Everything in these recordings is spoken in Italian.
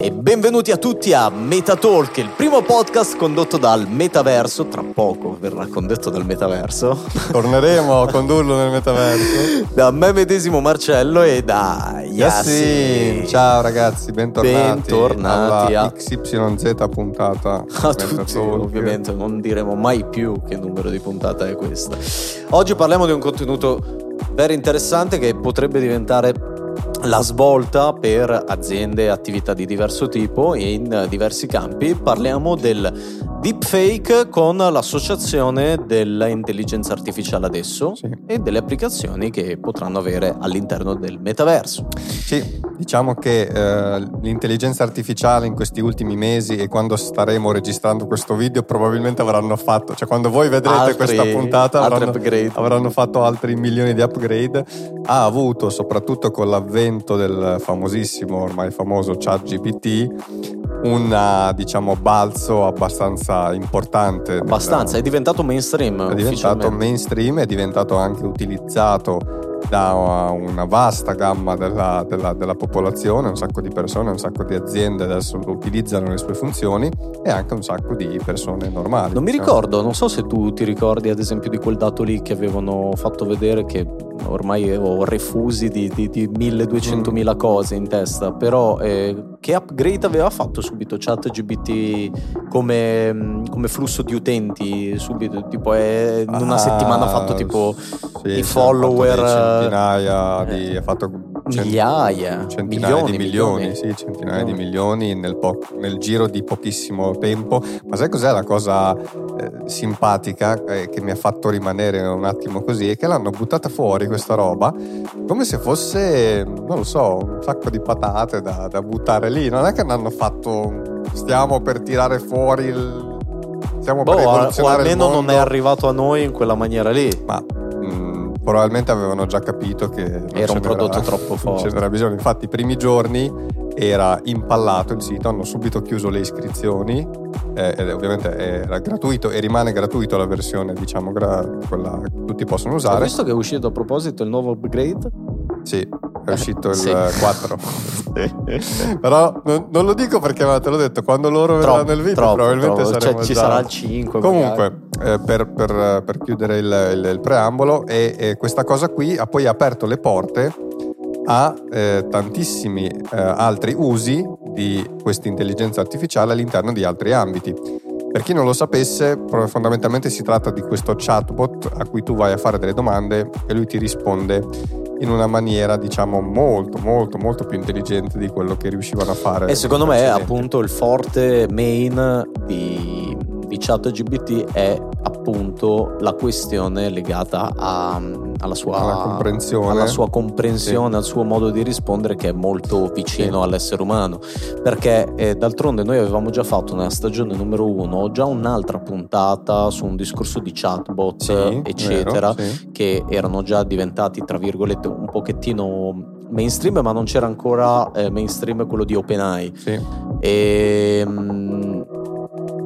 E benvenuti a tutti a Metatalk, il primo podcast condotto dal metaverso. Tra poco verrà condotto dal metaverso. Torneremo a condurlo nel metaverso. da me medesimo Marcello e da Yassin. Ciao ragazzi, bentornati, bentornati alla a... XYZ puntata. A tutti, ovviamente non diremo mai più che numero di puntata è questa. Oggi parliamo di un contenuto very interessante che potrebbe diventare la svolta per aziende e attività di diverso tipo in diversi campi. Parliamo del deepfake con l'associazione dell'intelligenza artificiale adesso sì. e delle applicazioni che potranno avere all'interno del metaverso. Sì, diciamo che eh, l'intelligenza artificiale in questi ultimi mesi e quando staremo registrando questo video probabilmente avranno fatto, cioè quando voi vedrete altri, questa puntata avranno, avranno fatto altri milioni di upgrade, ha avuto soprattutto con l'avvento del famosissimo, ormai famoso ChatGPT, un diciamo balzo abbastanza importante. Abbastanza, nella... è diventato mainstream. È diventato mainstream, è diventato anche utilizzato da una vasta gamma della, della, della, popolazione, un sacco di persone, un sacco di aziende adesso utilizzano le sue funzioni e anche un sacco di persone normali. Non mi diciamo. ricordo, non so se tu ti ricordi ad esempio di quel dato lì che avevano fatto vedere che ormai ho refusi di, di, di 1200.000 mm. cose in testa, però eh, che upgrade aveva fatto subito ChatGPT come, come flusso di utenti subito, tipo è, in una ah, settimana ha fatto tipo sì, i follower... centinaia di... Ha fatto migliaia, centinaia milioni, di milioni, milioni, sì, centinaia milioni. di milioni nel, po- nel, giro di pochissimo tempo. Ma sai cos'è la cosa eh, simpatica eh, che mi ha fatto rimanere un attimo così? È che l'hanno buttata fuori questa roba come se fosse, non lo so, un sacco di patate da, da buttare lì. Non è che ne hanno fatto, stiamo per tirare fuori il... Stiamo boh, per o almeno non è arrivato a noi in quella maniera lì. Ma probabilmente avevano già capito che era un prodotto troppo forte. Non c'era bisogno. Infatti, i primi giorni era impallato il sito, hanno subito chiuso le iscrizioni. Eh, ed ovviamente era gratuito e rimane gratuito la versione, diciamo, gra- quella che tutti possono usare. Hai visto che è uscito a proposito il nuovo upgrade? Sì, è uscito il sì. 4. Però non, non, lo dico perché ma te l'ho detto, quando loro troppo, vedranno il video troppo, probabilmente troppo. Cioè, ci già... sarà il 5. Comunque, eh, per, per, per, chiudere il, il, il preambolo, e, e, questa cosa qui ha poi aperto le porte a eh, tantissimi eh, altri usi di questa intelligenza artificiale all'interno di altri ambiti. Per chi non lo sapesse, fondamentalmente si tratta di questo chatbot a cui tu vai a fare delle domande e lui ti risponde in una maniera diciamo molto molto molto più intelligente di quello che riuscivano a fare. E secondo me appunto il forte main di, di ChatGPT è appunto la questione legata a, alla, sua, comprensione, alla sua comprensione sì. al suo modo di rispondere che è molto vicino sì. all'essere umano. Perché eh, d'altronde noi avevamo già fatto nella stagione numero uno già un'altra puntata su un discorso di chatbot, sì, eccetera, vero, che erano già diventati, tra virgolette, un pochettino mainstream, ma non c'era ancora eh, mainstream quello di OpenAI. Sì. E, mh,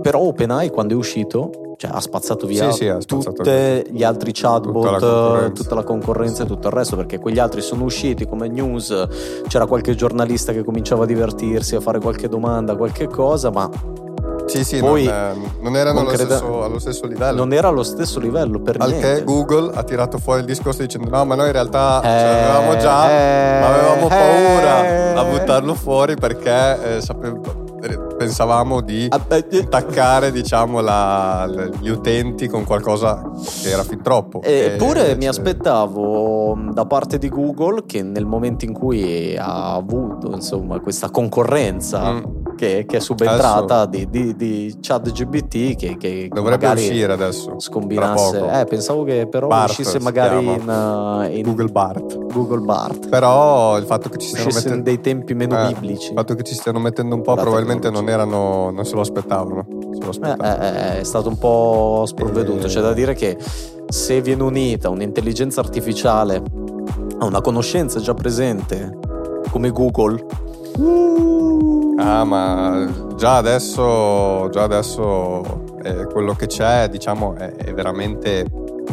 però OpenAI quando è uscito cioè, ha spazzato via sì, sì, ha spazzato tutti gli altri chatbot, tutta la, tutta la concorrenza e tutto il resto, perché quegli altri sono usciti come news, c'era qualche giornalista che cominciava a divertirsi, a fare qualche domanda, qualche cosa, ma sì, sì, Poi, non, non erano allo, stesso, allo, stesso, livello. Non era allo stesso livello per Al niente. che Google ha tirato fuori il discorso dicendo no, ma noi in realtà eh, ce l'avevamo già, eh, ma avevamo paura eh, a buttarlo fuori perché eh, sapevo pensavamo di ah, attaccare diciamo, la, gli utenti con qualcosa che era fin troppo. Eppure mi aspettavo da parte di Google che nel momento in cui ha avuto insomma, questa concorrenza mm che, che è subentrata di, di, di ChatGBT che, che dovrebbe uscire adesso scombinasse. eh, pensavo che però Bart uscisse magari in, uh, in, Google Bart. Google Bart. Però il fatto che ci stiano mettendo in dei tempi meno eh, biblici. il fatto che ci stiano mettendo un po' La probabilmente non erano non se lo aspettavano, se lo aspettavano. Eh, eh, è stato un po' sprovveduto. C'è da dire che se viene unita un'intelligenza artificiale a una conoscenza già presente come Google Ah, ma già adesso, già adesso eh, quello che c'è, diciamo, è, è veramente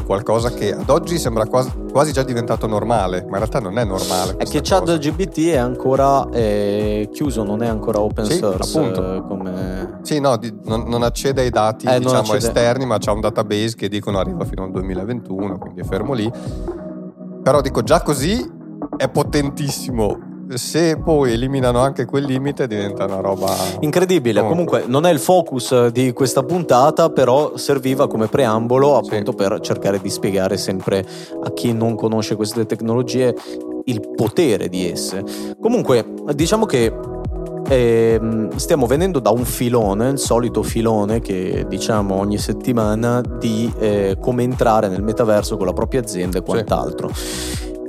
qualcosa che ad oggi sembra quasi, quasi già diventato normale, ma in realtà non è normale. È che Chat GPT è ancora eh, chiuso, non è ancora open Sì, source. appunto. eh, come... Sì, no, di- non, non accede ai dati Eh, diciamo accede- esterni, ma c'ha un database che dicono arriva fino al 2021, quindi è fermo lì. Però dico, già così è potentissimo. Se poi eliminano anche quel limite diventa una roba... Incredibile, Comunque. comunque non è il focus di questa puntata, però serviva come preambolo appunto Sì. per cercare di spiegare sempre a chi non conosce queste tecnologie il potere di esse. Comunque, diciamo che ehm, stiamo venendo da un filone, il solito filone che diciamo ogni settimana di eh, come entrare nel metaverso con la propria azienda e quant'altro.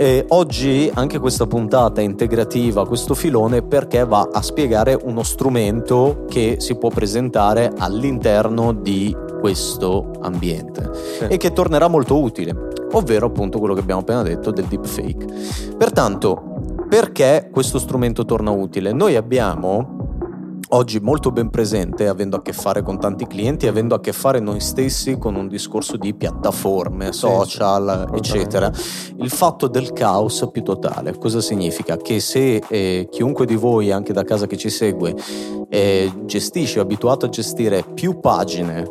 E oggi anche questa puntata è integrativa a questo filone perché va a spiegare uno strumento che si può presentare all'interno di questo ambiente Sì. e che tornerà molto utile, ovvero appunto quello che abbiamo appena detto del deepfake. Pertanto, perché questo strumento torna utile? Noi abbiamo oggi molto ben presente, avendo a che fare con tanti clienti, avendo a che fare noi stessi con un discorso di piattaforme, social, sì, eccetera, il fatto del caos più totale. Cosa significa? Che se eh, chiunque di voi, anche da casa che ci segue, eh, gestisce, è abituato a gestire più pagine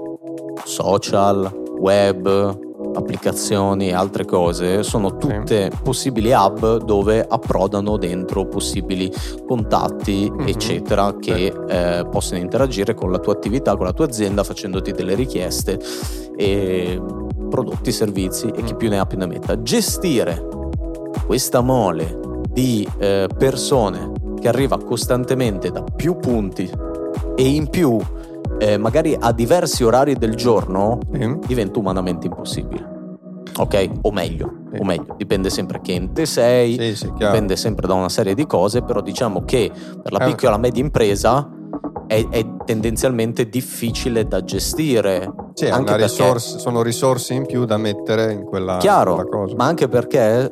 social, web, applicazioni e altre cose, sono tutte possibili hub dove approdano dentro possibili contatti, Mhm. eccetera, che eh, possono interagire con la tua attività, con la tua azienda, facendoti delle richieste e prodotti, servizi e chi Mm. più ne ha più ne metta. Gestire questa mole di eh, persone che arriva costantemente da più punti e in più eh, magari a diversi orari del giorno Sì. diventa umanamente impossibile. Ok? O meglio, Sì. o meglio, dipende sempre che ente sei, Sì, dipende sempre da una serie di cose, però diciamo che per la piccola e media impresa è, è tendenzialmente difficile da gestire. Sì, anche perché- risorsa- sono risorse in più da mettere in quella, Chiaro, quella cosa. ma anche perché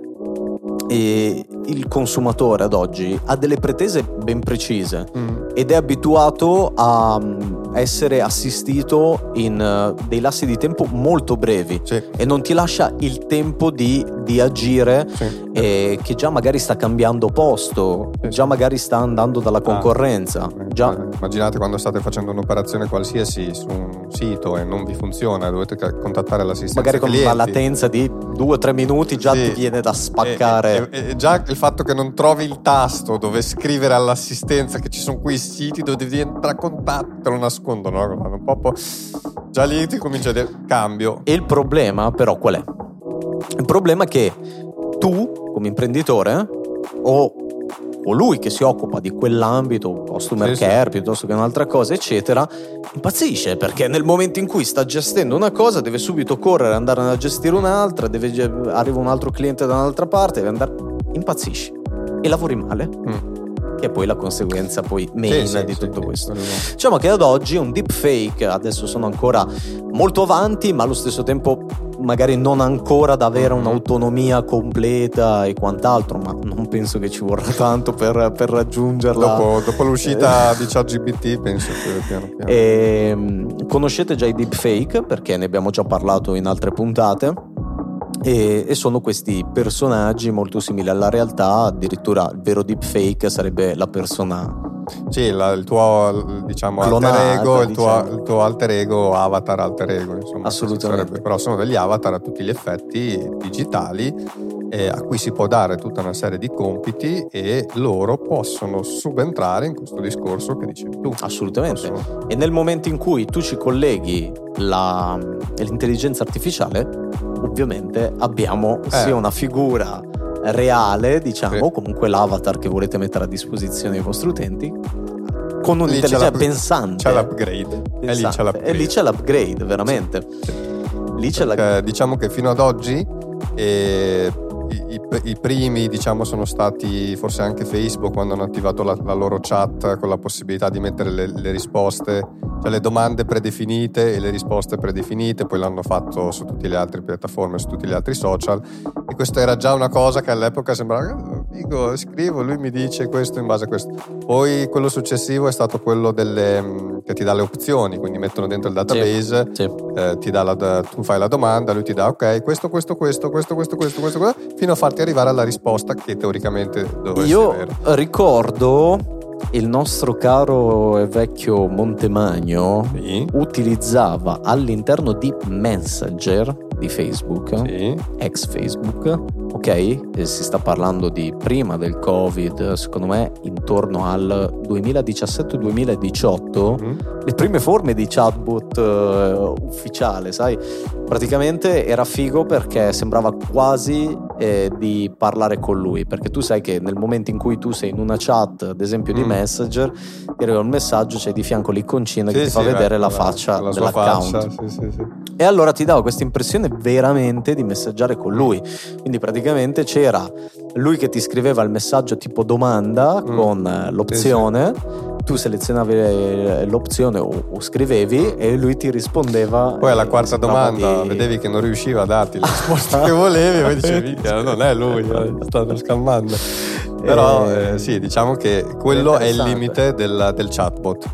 eh, il consumatore ad oggi ha delle pretese ben precise Mm. ed è abituato a mm, essere assistito in eh, dei lassi di tempo molto brevi Sì, e non ti lascia il tempo di, di agire sì. eh, che già magari sta cambiando posto, Sì, già magari sta andando dalla concorrenza. Eh, Già, eh, Immaginate quando state facendo un'operazione qualsiasi su un sito e non vi funziona, dovete contattare l'assistenza magari con una clienti. latenza di 2-3 minuti già ti viene da spaccare. E, e- e già il fatto che non trovi il tasto dove scrivere all'assistenza, che ci sono quei siti dove devi entrare a contatto, te nascondono, no? Un po', po'- già lì ti comincia a dire cambio. E il problema però qual è? Il problema è che tu, come imprenditore, o colui che si occupa di quell'ambito, customer Sì, sì. care piuttosto che un'altra cosa, eccetera, impazzisce perché nel momento in cui sta gestendo una cosa deve subito correre, andare a gestire un'altra, deve, arriva un altro cliente da un'altra parte, deve andare... impazzisci e lavori male, Mm. Che è poi la conseguenza poi main Sì, sì, di tutto sì, questo. Diciamo che ad oggi un deepfake adesso sono ancora molto avanti, ma allo stesso tempo magari non ancora ad avere Mhm. un'autonomia completa e quant'altro, ma non penso che ci vorrà tanto per, per raggiungerla. Dopo, dopo l'uscita di ChatGPT penso che piano piano. Ehm, conoscete già i deepfake perché ne abbiamo già parlato in altre puntate. E, e sono questi personaggi molto simili alla realtà, addirittura il vero deepfake sarebbe la persona Sì, la- il tuo diciamo Clonata, alter ego, il, tuo, diciamo. il tuo alter ego, avatar alter ego, insomma. Assolutamente. sarebbe- però sono degli avatar a tutti gli effetti digitali eh, a cui si può dare tutta una serie di compiti e loro possono subentrare in questo discorso che dicevi tu. assolutamente. Possono- E nel momento in cui tu ci colleghi la- l'intelligenza artificiale, ovviamente abbiamo Eh. sia una figura reale, diciamo, Sì. comunque l'avatar che volete mettere a disposizione dei vostri utenti, con un'intelligenza pensante. C'è l'upgrade. E lì pensante. c'è l'upgrade. E lì c'è l'upgrade, veramente. Lì c'è la... Diciamo che fino ad oggi eh, i, primi diciamo sono stati forse anche Facebook quando hanno attivato la, la loro chat con la possibilità di mettere le, le risposte, le domande predefinite e le risposte predefinite, poi l'hanno fatto su tutte le altre piattaforme, su tutti gli altri social e questa era già una cosa che all'epoca sembrava "Eh, dico, scrivo, lui mi dice questo in base a questo. Poi quello successivo è stato quello delle, mm, che ti dà le opzioni, quindi mettono dentro il database, Sì. eh, ti dà la, tu fai la domanda, lui ti dà ok, questo, questo, questo, questo, questo, questo, questo, questo, fino a farti arrivare alla risposta che teoricamente dovresti Io avere. ricordo il nostro caro e vecchio Montemagno Sì, utilizzava all'interno di Messenger di Facebook, sì. ex Facebook, ok? E si sta parlando di prima del Covid, secondo me intorno al 2017-2018, Mhm. le prime forme di chatbot eh, ufficiale, sai? Praticamente era figo perché sembrava quasi eh, di parlare con lui, perché tu sai che nel momento in cui tu sei in una chat, ad esempio di Mm. Messenger, ti arriva un messaggio, c'è di fianco l'iconcina che Sì, ti fa sì, vedere beh, la faccia la dell'account. faccia, sì, sì, sì. E allora ti dava questa impressione veramente di messaggiare con lui. Quindi praticamente c'era lui che ti scriveva il messaggio tipo domanda Mm. con eh, l'opzione, tu selezionavi eh, l'opzione o, scrivevi e lui ti rispondeva. Poi alla e quarta domanda di- vedevi che non riusciva a darti la risposta che volevi, poi dicevi, "Minchia, non è lui, eh, stanno scammando. Però Eh, eh, sì, diciamo che quello è il interessante. limite del, del chatbot.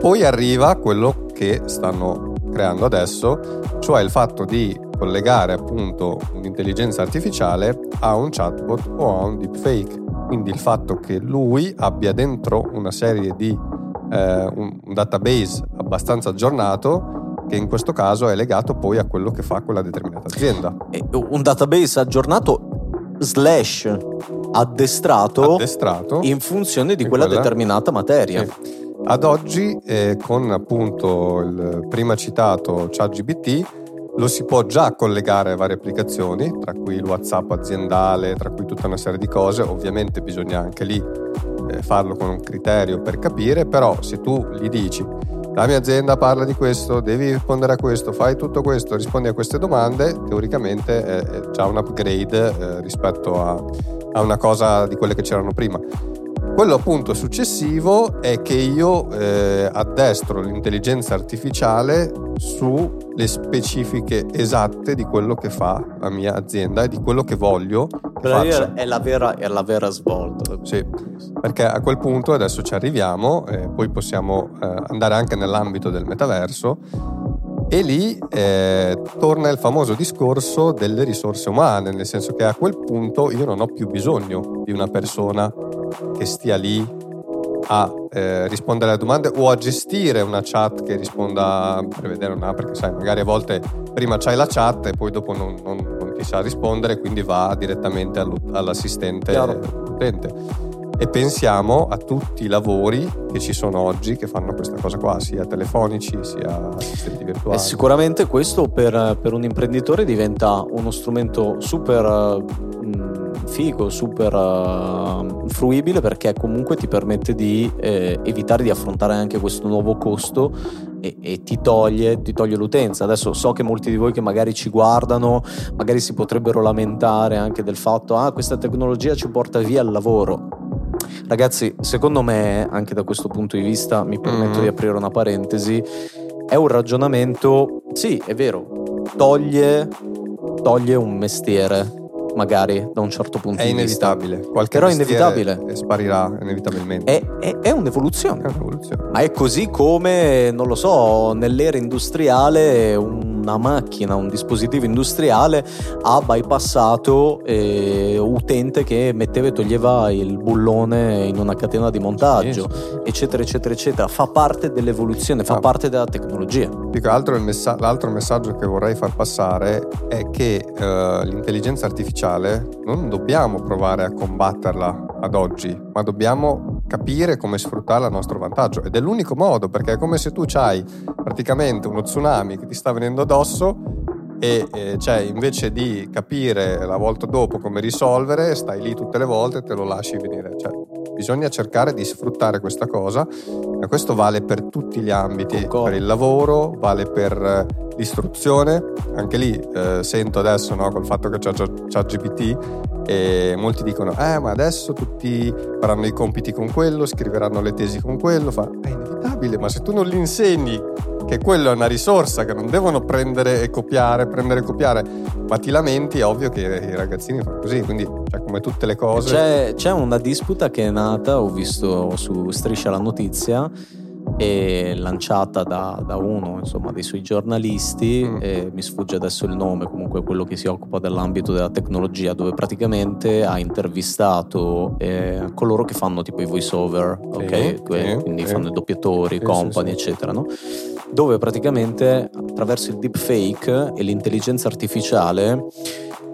Poi arriva quello che stanno creando adesso, cioè il fatto di collegare appunto un'intelligenza artificiale a un chatbot o a un deepfake. Quindi il fatto che lui abbia dentro una serie di eh, un, database abbastanza aggiornato che in questo caso è legato poi a quello che fa quella determinata azienda. un database aggiornato slash addestrato Addestrato. in funzione di in quella, quella- determinata materia. Sì. Ad oggi, eh, con appunto il prima citato ChatGPT, lo si può già collegare a varie applicazioni, tra cui il WhatsApp aziendale, tra cui tutta una serie di cose. Ovviamente bisogna anche lì eh, farlo con un criterio per capire, però se tu gli dici la mia azienda parla di questo, devi rispondere a questo, fai tutto questo, rispondi a queste domande, teoricamente è già un upgrade eh, rispetto a, a una cosa di quelle che c'erano prima. Quello appunto successivo è che io eh, addestro l'intelligenza artificiale sulle specifiche esatte di quello che fa la mia azienda e di quello che voglio che è la vera, è la vera svolta. Sì, perché a quel punto adesso ci arriviamo, eh, poi possiamo eh, andare anche nell'ambito del metaverso e lì eh, torna il famoso discorso delle risorse umane, nel senso che a quel punto io non ho più bisogno di una persona che stia lì a eh, rispondere alle domande o a gestire una chat che risponda per vedere una perché sai magari a volte prima c'hai la chat e poi dopo non, non- non ti sa rispondere quindi va direttamente all'assistente utente e pensiamo a tutti i lavori che ci sono oggi che fanno questa cosa qua sia telefonici sia assistenti E virtuali sicuramente questo per, per un imprenditore diventa uno strumento super eh, figo, super eh, fruibile perché comunque ti permette di eh, evitare di affrontare anche questo nuovo costo e, e ti, toglie, ti toglie l'utenza. Adesso so che molti di voi che magari ci guardano, magari si potrebbero lamentare anche del fatto ah questa tecnologia ci porta via il lavoro. Ragazzi, secondo me, anche da questo punto di vista, mi permetto Mhm. di aprire una parentesi, è un ragionamento, sì, è vero, toglie, toglie un mestiere, magari da un certo punto è di vista. inevitabile qualche Però è inevitabile. sparirà inevitabilmente È, è- è un'evoluzione. È un'evoluzione Ma è così come, non lo so, nell'era industriale una macchina, un dispositivo industriale ha bypassato eh, utente che metteva e toglieva il bullone in una catena di montaggio, eccetera, eccetera, eccetera. Fa parte dell'evoluzione, fa Ah. parte della tecnologia. Più che altro messa- l'altro messaggio che vorrei far passare è che eh, l'intelligenza artificiale non dobbiamo provare a combatterla ad oggi, ma dobbiamo capire come sfruttarla a nostro vantaggio. Ed è l'unico modo, perché è come se tu hai praticamente uno tsunami che ti sta venendo addosso e eh, cioè, invece di capire la volta dopo come risolvere, stai lì tutte le volte e te lo lasci venire. Cioè, bisogna cercare di sfruttare questa cosa e questo vale per tutti gli ambiti, Concordo. per il lavoro, vale per eh, l'istruzione. Anche lì eh, sento adesso no, col fatto che c'è ChatGPT e molti dicono eh ma adesso tutti faranno i compiti con quello, scriveranno le tesi con quello, fa... è inevitabile, ma se tu non gli insegni che quello è una risorsa che non devono prendere e copiare, prendere e copiare, ma ti lamenti, è ovvio che i ragazzini fanno così, quindi cioè, come tutte le cose. C'è, c'è una disputa che è nata, ho visto su Striscia la notizia, e lanciata da, da, uno insomma, dei suoi giornalisti, mm. mi sfugge adesso il nome, comunque quello che si occupa dell'ambito della tecnologia, dove praticamente ha intervistato eh, coloro che fanno tipo i voice over, sì, okay? sì, quindi sì. fanno i doppiatori, company, eccetera, no? dove praticamente attraverso il deepfake e l'intelligenza artificiale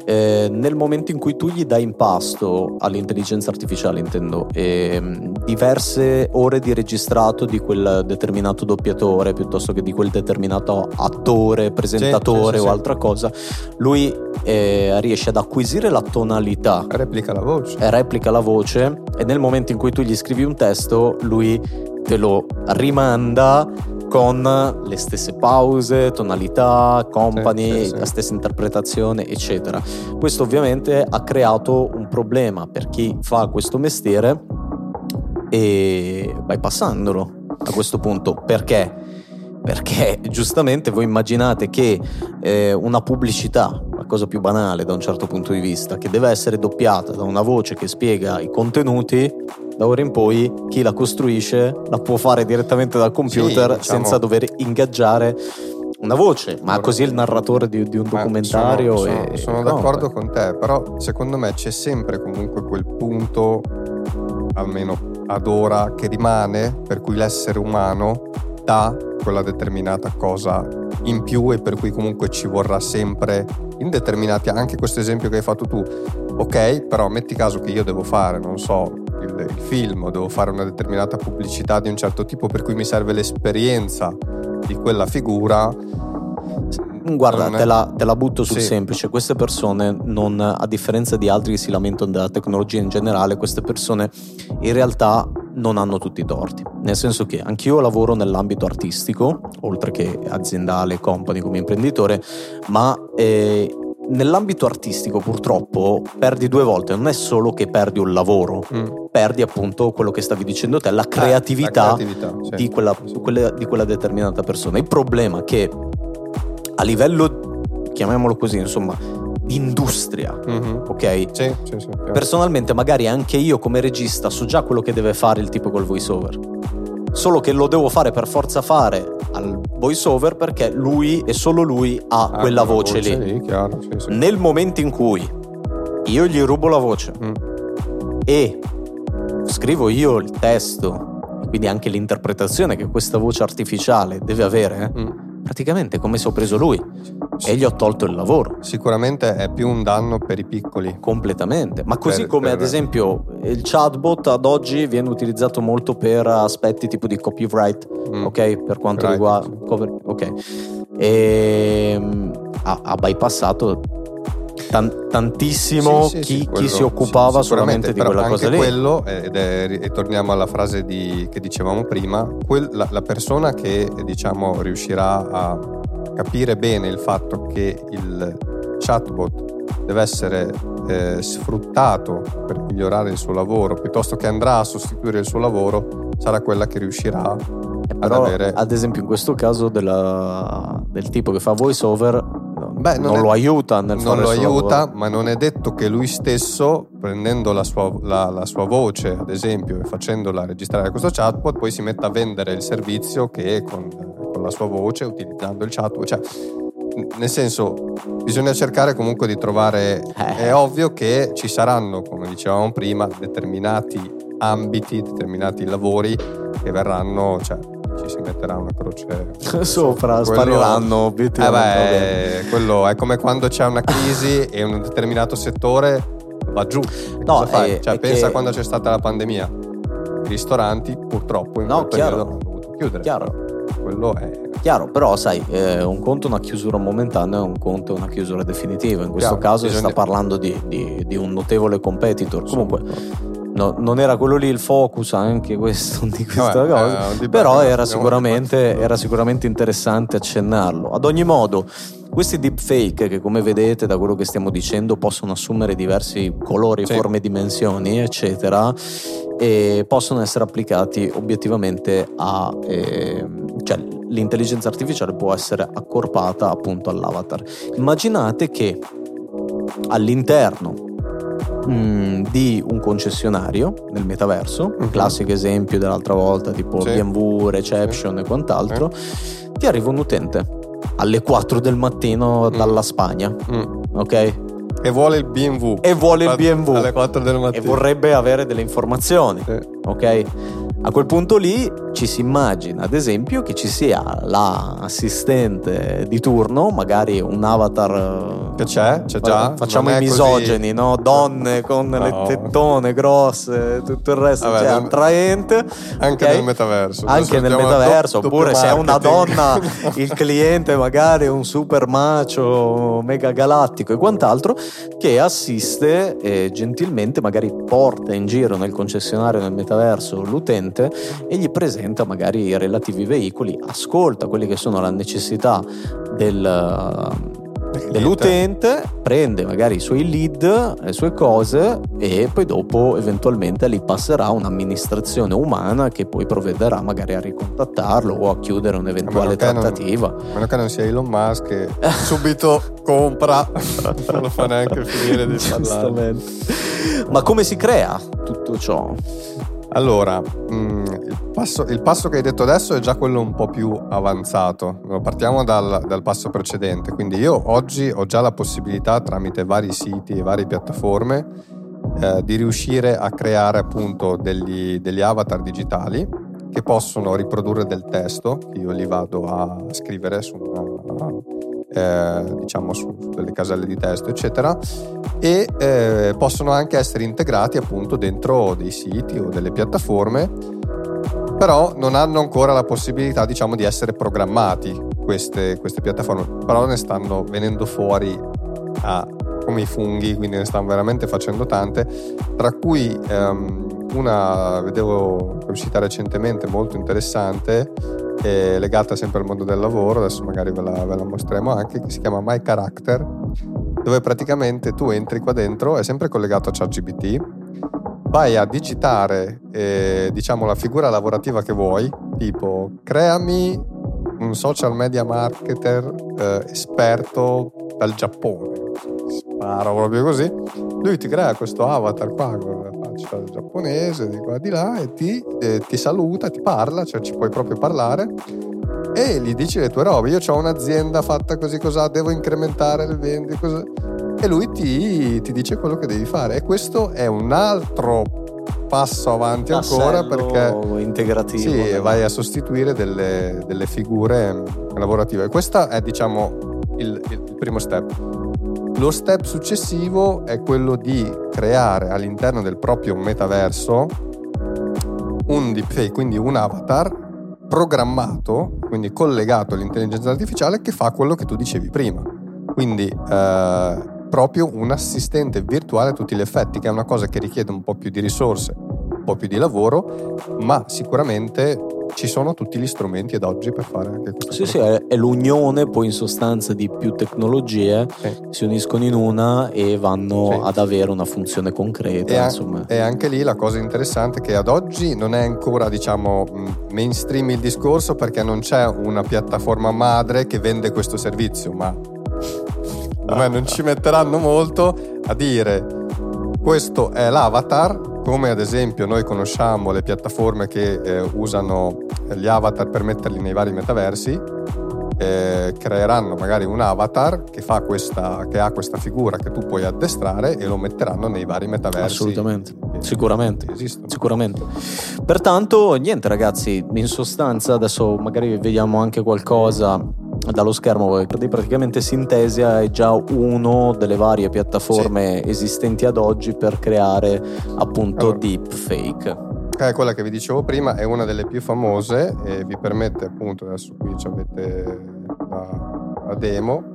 eh, nel momento in cui tu gli dai in pasto all'intelligenza artificiale, intendo, eh, diverse ore di registrato di quel determinato doppiatore piuttosto che di quel determinato attore, presentatore sì, sì, o sì, altra cosa, lui eh, riesce ad acquisire la tonalità. Replica la voce. Replica la voce e nel momento in cui tu gli scrivi un testo, lui te lo rimanda con le stesse pause, tonalità, company, sì, sì, sì. la stessa interpretazione, eccetera. Questo ovviamente ha creato un problema per chi fa questo mestiere e bypassandolo a questo punto. Perché? Perché giustamente voi immaginate che eh, una pubblicità, la cosa più banale da un certo punto di vista, che deve essere doppiata da una voce che spiega i contenuti, da ora in poi chi la costruisce la può fare direttamente dal computer sì, diciamo... senza dover ingaggiare una voce, ma così il narratore di, di un documentario. Sono, sono, sono no, d'accordo beh. con te, però secondo me c'è sempre comunque quel punto, almeno ad ora, che rimane per cui l'essere umano dà quella determinata cosa in più e per cui comunque ci vorrà sempre in determinati, anche questo esempio che hai fatto tu, ok, però metti caso che io devo fare, non so, il, il film o devo fare una determinata pubblicità di un certo tipo per cui mi serve l'esperienza di quella figura. Guarda, te la, te la, butto sul sì. semplice. Queste persone, non, a differenza di altri che si lamentano della tecnologia in generale, queste persone in realtà non hanno tutti i torti. Nel senso che anch'io lavoro nell'ambito artistico, oltre che aziendale, company come imprenditore, ma eh, nell'ambito artistico purtroppo perdi due volte, non è solo che perdi un lavoro, mm. perdi appunto quello che stavi dicendo te, la creatività, la creatività sì. di, quella, quella, di, quella, determinata persona. Il problema è che a livello, chiamiamolo così, insomma, di industria, mm-hmm. ok? Sì, sì, sì, Personalmente magari anche io come regista so già quello che deve fare il tipo col voice over solo che lo devo fare per forza fare al voice over perché lui e solo lui ha ah, quella voce, voce, lì. lì chiaro, sì, sì. Nel momento in cui io gli rubo la voce mm. e scrivo io il testo, quindi anche l'interpretazione che questa voce artificiale deve avere, mm praticamente come se ho preso lui e gli ho tolto il lavoro. Sicuramente è più un danno per i piccoli. Completamente, ma così per, come per... ad esempio il chatbot ad oggi viene utilizzato molto per aspetti tipo di copyright, mm. ok? Per quanto right. riguarda... Cover, ok. E ehm, ha, ha bypassato Tan- tantissimo sì, sì, chi, sì, quello, chi, si occupava solamente di quella cosa lì. quello, ed è, e torniamo alla frase di, che dicevamo prima, quel, la, la, persona che diciamo riuscirà a capire bene il fatto che il chatbot deve essere eh, sfruttato per migliorare il suo lavoro piuttosto che andrà a sostituire il suo lavoro sarà quella che riuscirà ad avere ad esempio in questo caso della, del tipo che fa voice over Beh, non, non è, lo aiuta nel non lo aiuta, lavoro. ma non è detto che lui stesso, prendendo la sua, la, la sua, voce, ad esempio, e facendola registrare questo chatbot, poi si metta a vendere il servizio che con, con la sua voce, utilizzando il chatbot. Cioè, nel senso, bisogna cercare comunque di trovare. Eh. È ovvio che ci saranno, come dicevamo prima, determinati ambiti, determinati lavori che verranno. Cioè, ci si metterà una croce sopra, quello, spariranno obiettivamente. Eh beh, quello è come quando c'è una crisi e un determinato settore va giù. No, cosa fai? È, cioè, pensa che... quando c'è stata la pandemia. I ristoranti purtroppo in no, quel periodo hanno dovuto chiudere. Chiaro. Quello è Chiaro, però sai, eh, un conto è una chiusura momentanea e un conto è una chiusura definitiva. In questo Chiaro, caso bisogna... si sta parlando di, di, di, un notevole competitor. Comunque, no, non era quello lì il focus anche questo, di questa Vabbè, cosa, eh, però era sicuramente, era sicuramente interessante accennarlo. Ad ogni modo, questi deepfake che come vedete da quello che stiamo dicendo possono assumere diversi colori, sì. forme, dimensioni, eccetera, e possono essere applicati obiettivamente a... Eh, cioè, l'intelligenza artificiale può essere accorpata appunto all'avatar. Immaginate che all'interno mm, di un concessionario nel metaverso, uh-huh. classico esempio dell'altra volta tipo sì. BMW, Reception sì. e quant'altro, sì. ti arriva un utente alle 4 del mattino mm. dalla Spagna, mm. ok? E vuole il BMW. E vuole il BMW. Alle 4 del mattino. E vorrebbe avere delle informazioni, ok? A quel punto lì ci si immagina, ad esempio, che ci sia l'assistente di turno, magari un avatar. Che c'è? C'è già? Facciamo i misogeni, così... no? Donne con no. le tettone grosse, tutto il resto, Vabbè, cioè nel... attraente. Anche okay? nel metaverso. Anche nel metaverso, oppure se è una donna, il cliente magari un super macio, mega galattico e quant'altro, che assiste e gentilmente magari porta in giro nel concessionario nel metaverso l'utente cliente e gli presenta magari i relativi veicoli, ascolta quelle che sono le necessità del, dell'utente, prende magari i suoi lead, le sue cose e poi dopo eventualmente li passerà un'amministrazione umana che poi provvederà magari a ricontattarlo o a chiudere un'eventuale a trattativa. Non, a meno che non sia Elon Musk che subito compra, non lo fa neanche finire di parlare. Ma come si crea tutto ciò? Allora, mm, il, passo, il, passo, che hai detto adesso è già quello un po' più avanzato. Partiamo dal, dal, passo precedente. Quindi io oggi ho già la possibilità, tramite vari siti e varie piattaforme, eh, di riuscire a creare appunto degli, degli avatar digitali che possono riprodurre del testo io li vado a scrivere su una, eh, diciamo su, delle caselle di testo eccetera e eh, possono anche essere integrati appunto dentro dei siti o delle piattaforme però non hanno ancora la possibilità diciamo di essere programmati queste, queste piattaforme però ne stanno venendo fuori a, come i funghi quindi ne stanno veramente facendo tante tra cui ehm, una vedevo è uscita recentemente molto interessante è legata sempre al mondo del lavoro, adesso magari ve la, ve la mostriamo anche, che si chiama My Character, dove praticamente tu entri qua dentro, è sempre collegato a ChatGPT, vai a digitare eh, diciamo la figura lavorativa che vuoi, tipo creami un social media marketer eh, esperto dal Giappone, sparo proprio così, lui ti crea questo avatar qua con la faccia giapponese di qua di là e ti, eh, ti saluta, ti parla, cioè ci puoi proprio parlare e gli dici le tue robe. Io ho un'azienda fatta così cos'ha, devo incrementare le vendite, così. e lui ti, ti, dice quello che devi fare. E questo è un altro passo avanti ancora perché integrativo. Sì, vai a sostituire delle, delle figure lavorative. E questo è, diciamo, il, il primo step. Lo step successivo è quello di creare all'interno del proprio metaverso un deepfake, quindi un avatar programmato, quindi collegato all'intelligenza artificiale che fa quello che tu dicevi prima. Quindi eh, proprio un assistente virtuale a tutti gli effetti, che è una cosa che richiede un po' più di risorse, un po' più di lavoro, ma sicuramente ci sono tutti gli strumenti ad oggi per fare anche questo. Sì, sì, è, l'unione poi in sostanza di più tecnologie, sì. si uniscono in una e vanno sì. ad avere una funzione concreta. E, insomma. e anche lì la cosa interessante è che ad oggi non è ancora diciamo mainstream il discorso perché non c'è una piattaforma madre che vende questo servizio, ma non ci metteranno molto a dire questo è l'avatar come ad esempio noi conosciamo le piattaforme che eh, usano gli avatar per metterli nei vari metaversi, eh, creeranno magari un avatar che, questa, che, ha questa figura che tu puoi addestrare e lo metteranno nei vari metaversi. Assolutamente, sicuramente. Esistono. Sicuramente. Pertanto, niente ragazzi, in sostanza adesso magari vediamo anche qualcosa dallo schermo praticamente Synthesia è già una delle varie piattaforme sì. esistenti ad oggi per creare appunto allora, deepfake è quella che vi dicevo prima è una delle più famose e vi permette appunto adesso qui avete la, la demo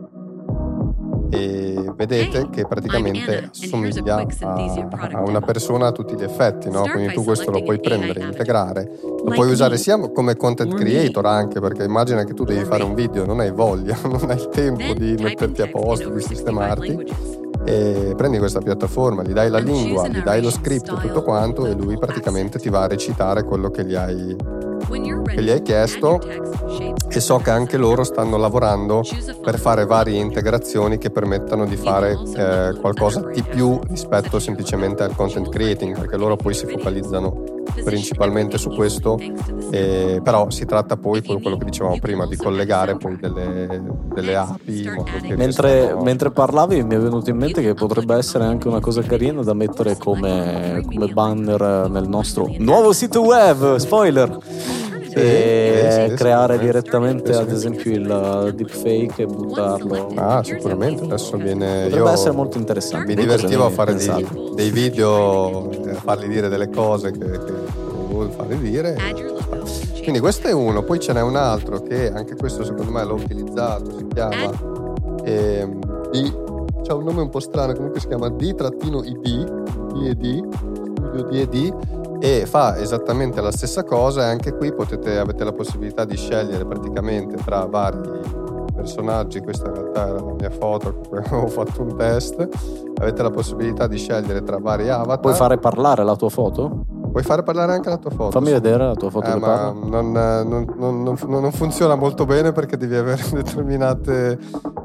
e vedete che praticamente assomiglia a, a, una persona a tutti gli effetti, no? quindi tu questo lo puoi prendere, integrare, lo puoi usare sia come content creator anche perché immagina che tu devi fare un video, non hai voglia, non hai il tempo di metterti a posto, di sistemarti. e prendi questa piattaforma, gli dai la lingua, gli dai lo script tutto quanto e lui praticamente ti va a recitare quello che gli hai che gli hai chiesto e so che anche loro stanno lavorando per fare varie integrazioni che permettano di fare eh, qualcosa di più rispetto semplicemente al content creating, perché loro poi si focalizzano principalmente su questo, eh, però si tratta poi, quello che dicevamo prima, di collegare poi delle, delle API. Mentre, mentre, parlavi mi è venuto in mente che potrebbe essere anche una cosa carina da mettere come, come banner nel nostro nuovo sito web, spoiler! E sì, creare sì, direttamente ad esempio il deepfake e buttarlo. Ah, sicuramente adesso viene. Potrebbe essere molto interessante. Mi divertivo a fare dei, dei, video, a fargli dire delle cose che, che vuole fargli dire. Quindi questo è uno, poi ce n'è un altro che anche questo secondo me l'ho utilizzato, si chiama eh, D, c'ha un nome un po' strano, comunque si chiama D-ID, D-E-D, studio D-E-D e fa esattamente la stessa cosa e anche qui potete, avete la possibilità di scegliere praticamente tra vari personaggi, questa in realtà era la mia foto, avevo fatto un test, avete la possibilità di scegliere tra vari avatar. Puoi fare parlare la tua foto? Puoi fare parlare anche la tua foto. Fammi vedere la tua foto. Eh, ma non, non, non, non, funziona molto bene perché devi avere determinate...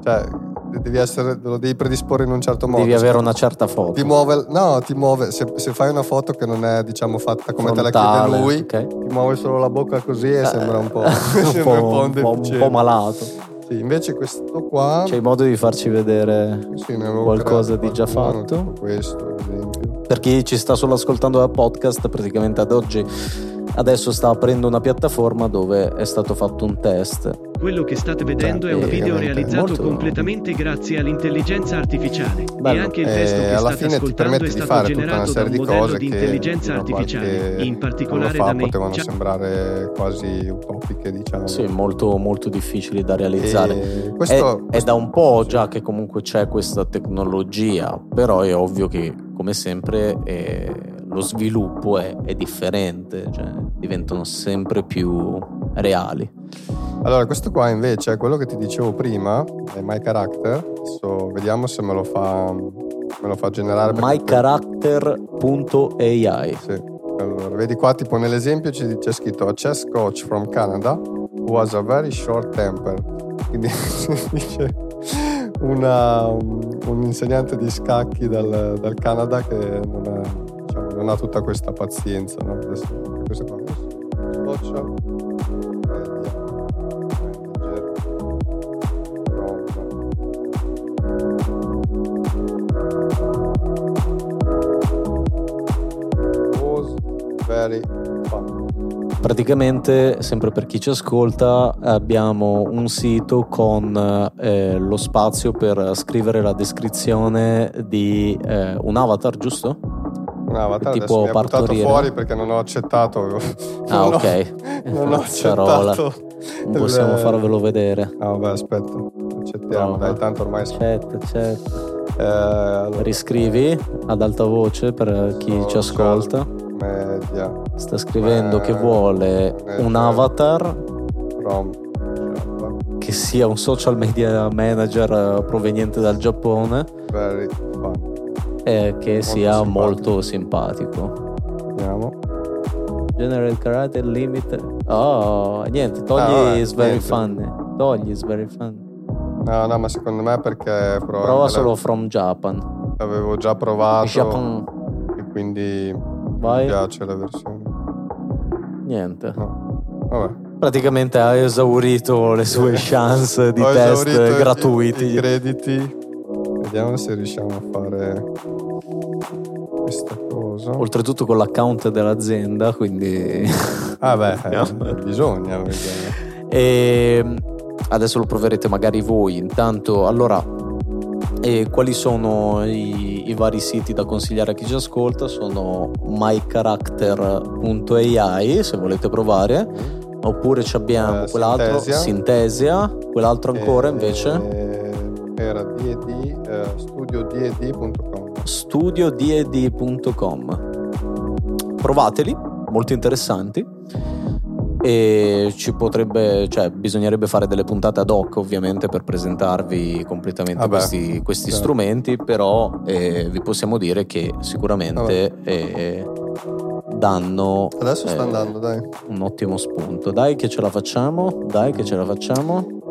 Cioè, devi essere, lo devi predisporre in un certo modo. Devi avere una certa foto. Ti muove, no, ti muove, se, se, fai una foto che non è diciamo fatta come Frontale, te la chiede lui, okay. ti muove solo la bocca così e eh, sembra un po', un, po', un, po un, po', malato. Sì, invece questo qua... C'è modo di farci vedere sì, qualcosa di già fatto? Questo, ad esempio. Per chi ci sta solo ascoltando da podcast, praticamente ad oggi adesso sta aprendo una piattaforma dove è stato fatto un test. Quello che state vedendo cioè, è un video realizzato completamente grazie all'intelligenza artificiale Bello. e anche il testo eh, che state ascoltando è stato generato da un modello di intelligenza artificiale, in particolare fa da me. potevano sembrare quasi utopiche, diciamo. Sì, molto, molto difficili da realizzare. Questo, è, è, da un po' già che comunque c'è questa tecnologia, però è ovvio che come sempre è lo sviluppo è, è differente, cioè diventano sempre più reali. Allora, questo qua invece è quello che ti dicevo prima, è My Character. Adesso vediamo se me lo fa, me lo fa generare. mycharacter.ai. Sì. Allora, vedi qua, tipo nell'esempio c'è, c'è scritto a chess coach from Canada who has a very short temper. Quindi dice una, un, insegnante di scacchi dal, dal Canada che non ha non ha tutta questa pazienza, no? Adesso, questo qua, social, media, Praticamente, sempre per chi ci ascolta, abbiamo un sito con eh, lo spazio per scrivere la descrizione di eh, un avatar, giusto? un avatar tipo adesso mi ha buttato fuori perché non ho accettato. Ah non ok. ho, non ho accettato non possiamo farvelo vedere. Ah vabbè aspetta accettiamo dai tanto ormai accetta accetta eh, allora. riscrivi ad alta voce per chi so, ci ascolta media sta scrivendo media. che vuole media. un avatar from che sia un social media manager eh, proveniente dal Giappone e che molto sia simpatico. molto simpatico. Vediamo. General Karate Limit. Oh, niente, togli ah, is very niente. fun. Togli is very fun. No, no, ma secondo me perché prova solo from Japan. Avevo già provato. Japan. E quindi Vai. mi piace la versione. Niente. No. Vabbè. Praticamente ha esaurito le sue chance di Ho test gratuiti. I, i crediti Vediamo se riusciamo a fare questa cosa. Oltretutto con l'account dell'azienda, quindi... Ah beh, eh, bisogna. E adesso lo proverete magari voi. Intanto, allora, e quali sono i, i, vari siti da consigliare a chi ci ascolta? Sono mycharacter.ai se volete provare, oppure abbiamo eh, quell'altro, Synthesia, Synthesia quell'altro ancora e, invece era D&D, eh, studioded.com. Studioded.com. Provateli, molto interessanti e ci potrebbe, cioè bisognerebbe fare delle puntate ad hoc ovviamente per presentarvi completamente ah questi, questi certo. strumenti, però eh, vi possiamo dire che sicuramente eh, danno Adesso sta eh, andando, dai. un ottimo spunto. Dai che ce la facciamo, dai che ce la facciamo.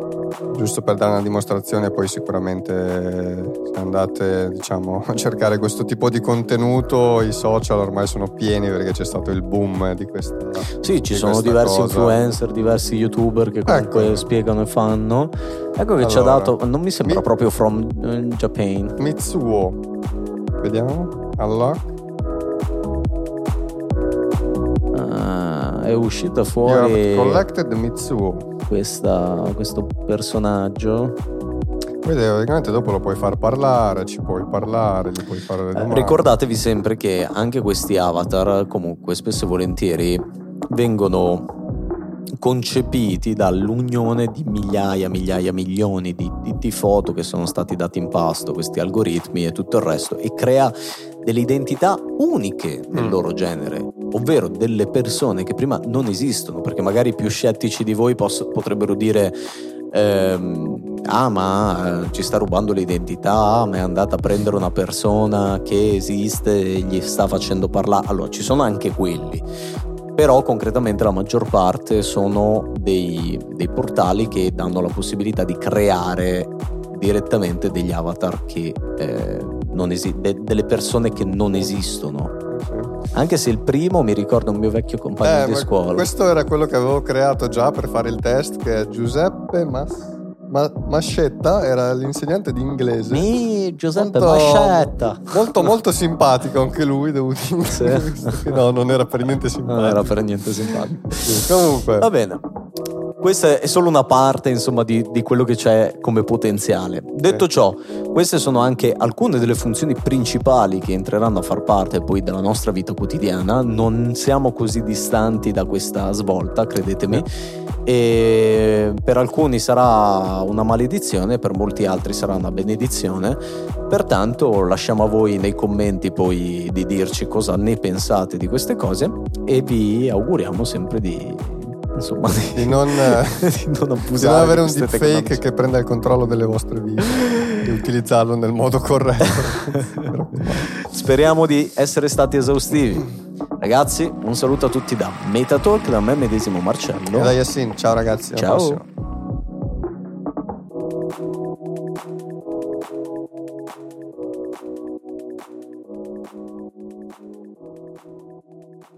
Giusto per dare una dimostrazione, poi sicuramente se andate diciamo, a cercare questo tipo di contenuto, i social ormai sono pieni perché c'è stato il boom di questa. Sì, ci di sono diversi cosa. influencer, diversi youtuber che comunque Ecco. spiegano e fanno. Ecco che ci ha Allora, dato, non mi sembra mi- proprio from eh, Japan. Mitsuo, vediamo. Unlock. Ah, è uscita You have fuori collected Mitsuo. Questa- questo personaggio. Quindi praticamente dopo lo puoi far parlare, ci puoi parlare, gli puoi fare le Eh, domande. ricordatevi sempre che anche questi avatar comunque spesso e volentieri vengono concepiti dall'unione di migliaia, migliaia, milioni di, di- di foto che sono stati dati in pasto, questi algoritmi e tutto il resto, e crea delle identità uniche nel Mm. loro genere, ovvero delle persone che prima non esistono, perché magari i più scettici di voi poss- potrebbero dire ehm, ah ma eh, ci sta rubando l'identità, ah, ma è andata a prendere una persona che esiste e gli sta facendo parlare. Allora, ci sono anche quelli, però concretamente la maggior parte sono dei, dei portali che danno la possibilità di creare direttamente degli avatar che eh, esi- de- delle persone che non esistono. Anche se il primo mi ricorda un mio vecchio compagno Eh, di scuola. Questo era quello che avevo creato già per fare il test, che è Giuseppe Mas- Ma- Mascetta, era l'insegnante di inglese. Mi, Giuseppe Molto- Mascetta. Molto, molto simpatico anche lui, devo dire. Sì. No, non era per niente simpatico. Non era per niente simpatico. Sì, Comunque, Va bene. Questa è solo una parte, insomma, di, di quello che c'è come potenziale. Detto ciò, queste sono anche alcune delle funzioni principali che entreranno a far parte poi della nostra vita quotidiana. Non siamo così distanti da questa svolta, credetemi. E per alcuni sarà una maledizione, per molti altri sarà una benedizione. Pertanto lasciamo a voi nei commenti poi di dirci cosa ne pensate di queste cose e vi auguriamo sempre di insomma di, di non, di non di abusare non avere un deepfake che prenda il controllo delle vostre vite e utilizzarlo nel modo corretto. Speriamo di essere stati esaustivi. Ragazzi, un saluto a tutti da Metatalk, da me medesimo Marcello. E da Yassin, ciao ragazzi, alla Ciao.